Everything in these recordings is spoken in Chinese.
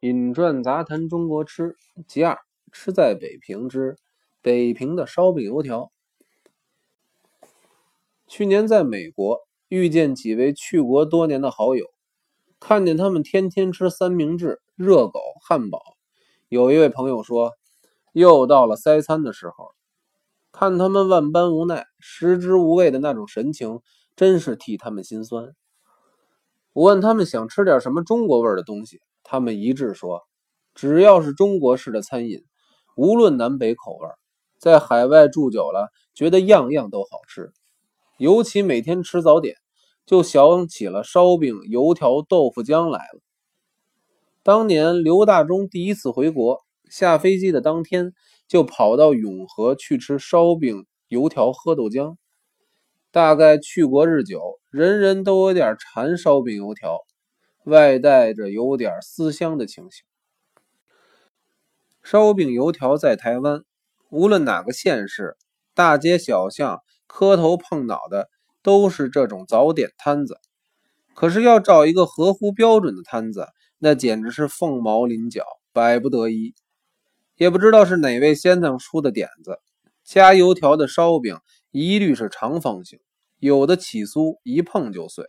饮馔杂谈中国吃，其二吃在北平之北平的烧饼油条。去年在美国遇见几位去国多年的好友，看见他们天天吃三明治、热狗、汉堡。有一位朋友说，又到了塞餐的时候，看他们万般无奈、食之无味的那种神情，真是替他们心酸。我问他们想吃点什么中国味的东西，他们一致说，只要是中国式的餐饮，无论南北口味，在海外住久了，觉得样样都好吃。尤其每天吃早点，就想起了烧饼、油条、豆腐浆来了。当年刘大中第一次回国，下飞机的当天就跑到永和去吃烧饼、油条、喝豆浆。大概去国日久，人人都有点馋烧饼油条，外带着有点思乡的情形。烧饼油条在台湾，无论哪个县市，大街小巷。磕头碰脑的都是这种早点摊子，可是要找一个合乎标准的摊子，那简直是凤毛麟角，百不得一。也不知道是哪位先生出的点子，加油条的烧饼一律是长方形，有的起酥一碰就碎，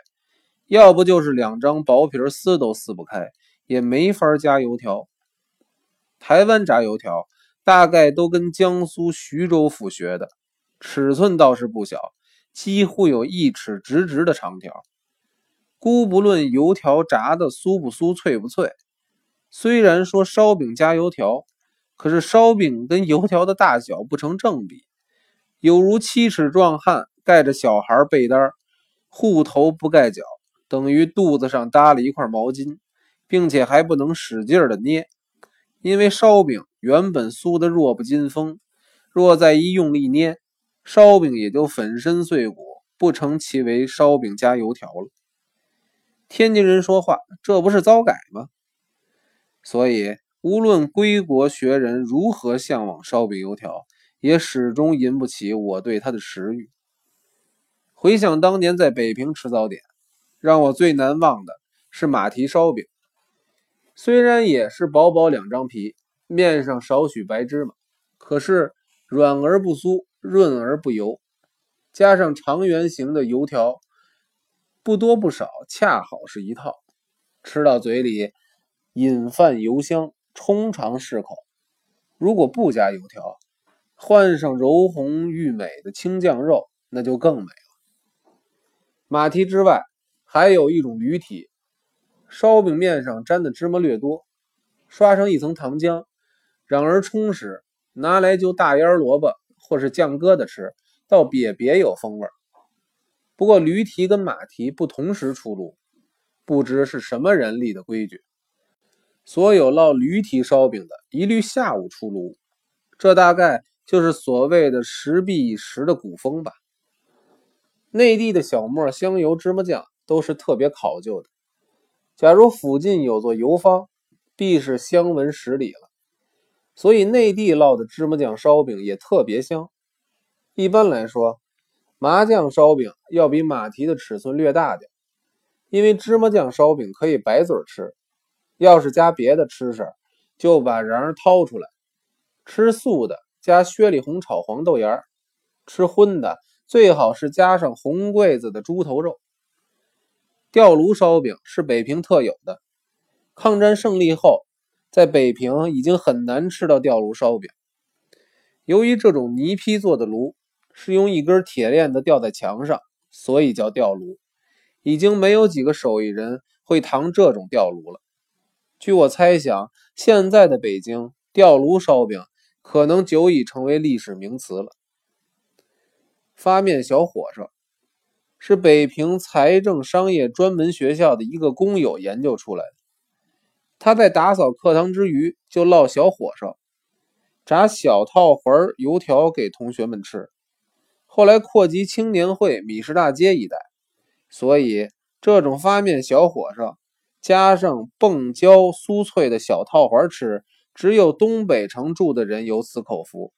要不就是两张薄皮撕都撕不开，也没法加油条。台湾炸油条大概都跟江苏徐州府学的。尺寸倒是不小，几乎有一尺直直的长条。姑不论油条炸的酥不酥、脆不脆，虽然说烧饼加油条，可是烧饼跟油条的大小不成正比，有如七尺壮汉盖着小孩被单，护头不盖脚，等于肚子上搭了一块毛巾，并且还不能使劲的捏，因为烧饼原本酥的弱不禁风，若再一用力捏。烧饼也就粉身碎骨，不成其为烧饼加油条了。天津人说话，这不是糟改吗？所以，无论归国学人如何向往烧饼油条，也始终引不起我对他的食欲。回想当年在北平吃早点，让我最难忘的是马蹄烧饼。虽然也是薄薄两张皮，面上少许白芝麻，可是软而不酥。润而不油，加上长圆形的油条，不多不少，恰好是一套。吃到嘴里，引饭油香，充肠适口。如果不加油条，换上柔红玉美的青酱肉，那就更美了。马蹄之外，还有一种驴蹄，烧饼面上沾的芝麻略多，刷上一层糖浆，然而充实，拿来就大腌萝卜。或是酱疙瘩吃，倒也别有风味。不过驴蹄跟马蹄不同时出炉，不知是什么人立的规矩。所有烙驴蹄烧饼的，一律下午出炉。这大概就是所谓的“时必一时”的古风吧。内地的小磨、香油、芝麻酱都是特别考究的。假如附近有座油坊，必是香闻十里了。所以内地烙的芝麻酱烧饼也特别香。一般来说，麻酱烧饼要比马蹄的尺寸略大点，因为芝麻酱烧饼可以白嘴吃，要是加别的吃食，就把瓤掏出来。吃素的加薛里红炒黄豆芽，吃荤的最好是加上红桂子的猪头肉。吊炉烧饼是北平特有的，抗战胜利后。在北平已经很难吃到吊炉烧饼，由于这种泥坯做的炉是用一根铁链子吊在墙上，所以叫吊炉。已经没有几个手艺人会扛这种吊炉了。据我猜想，现在的北京吊炉烧饼可能久已成为历史名词了。发面小火烧是北平财政商业专门学校的一个工友研究出来的。他在打扫课堂之余，就烙小火烧，炸小套环油条给同学们吃。后来扩及青年会、米市大街一带，所以这种发面小火烧加上蹦焦酥脆的小套环吃，只有东北城住的人有此口福，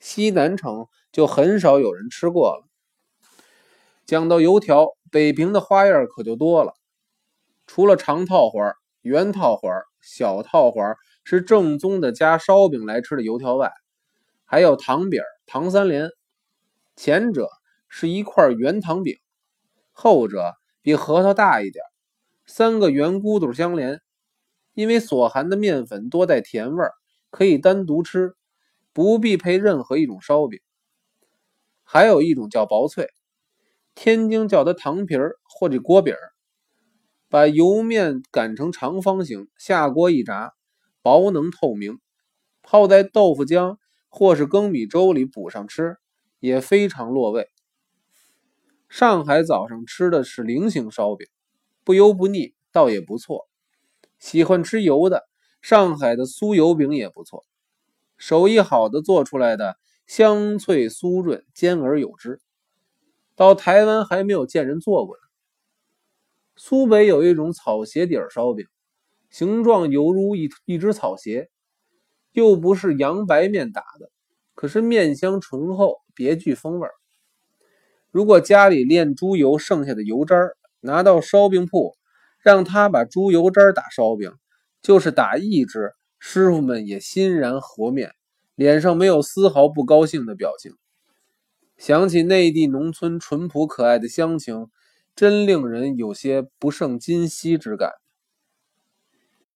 西南城就很少有人吃过了。讲到油条，北平的花样可就多了，除了长套环。圆套环、小套环是正宗的加烧饼来吃的油条外，还有糖饼、糖三连。前者是一块圆糖饼，后者比核桃大一点，三个圆咕嘟相连。因为所含的面粉多带甜味，可以单独吃，不必配任何一种烧饼。还有一种叫薄脆，天津叫它糖皮儿或者锅饼儿。把油面擀成长方形，下锅一炸，薄能透明，泡在豆腐浆或是羹米粥里补上吃，也非常落味。上海早上吃的是菱形烧饼，不油不腻，倒也不错。喜欢吃油的，上海的酥油饼也不错，手艺好的做出来的香脆酥润，煎而有之。到台湾还没有见人做过呢。苏北有一种草鞋底儿烧饼，形状犹如一一只草鞋，又不是洋白面打的，可是面香醇厚，别具风味。如果家里炼猪油剩下的油渣儿，拿到烧饼铺，让他把猪油渣打烧饼，就是打一只，师傅们也欣然和面，脸上没有丝毫不高兴的表情。想起内地农村淳朴可爱的乡情。真令人有些不胜今昔之感。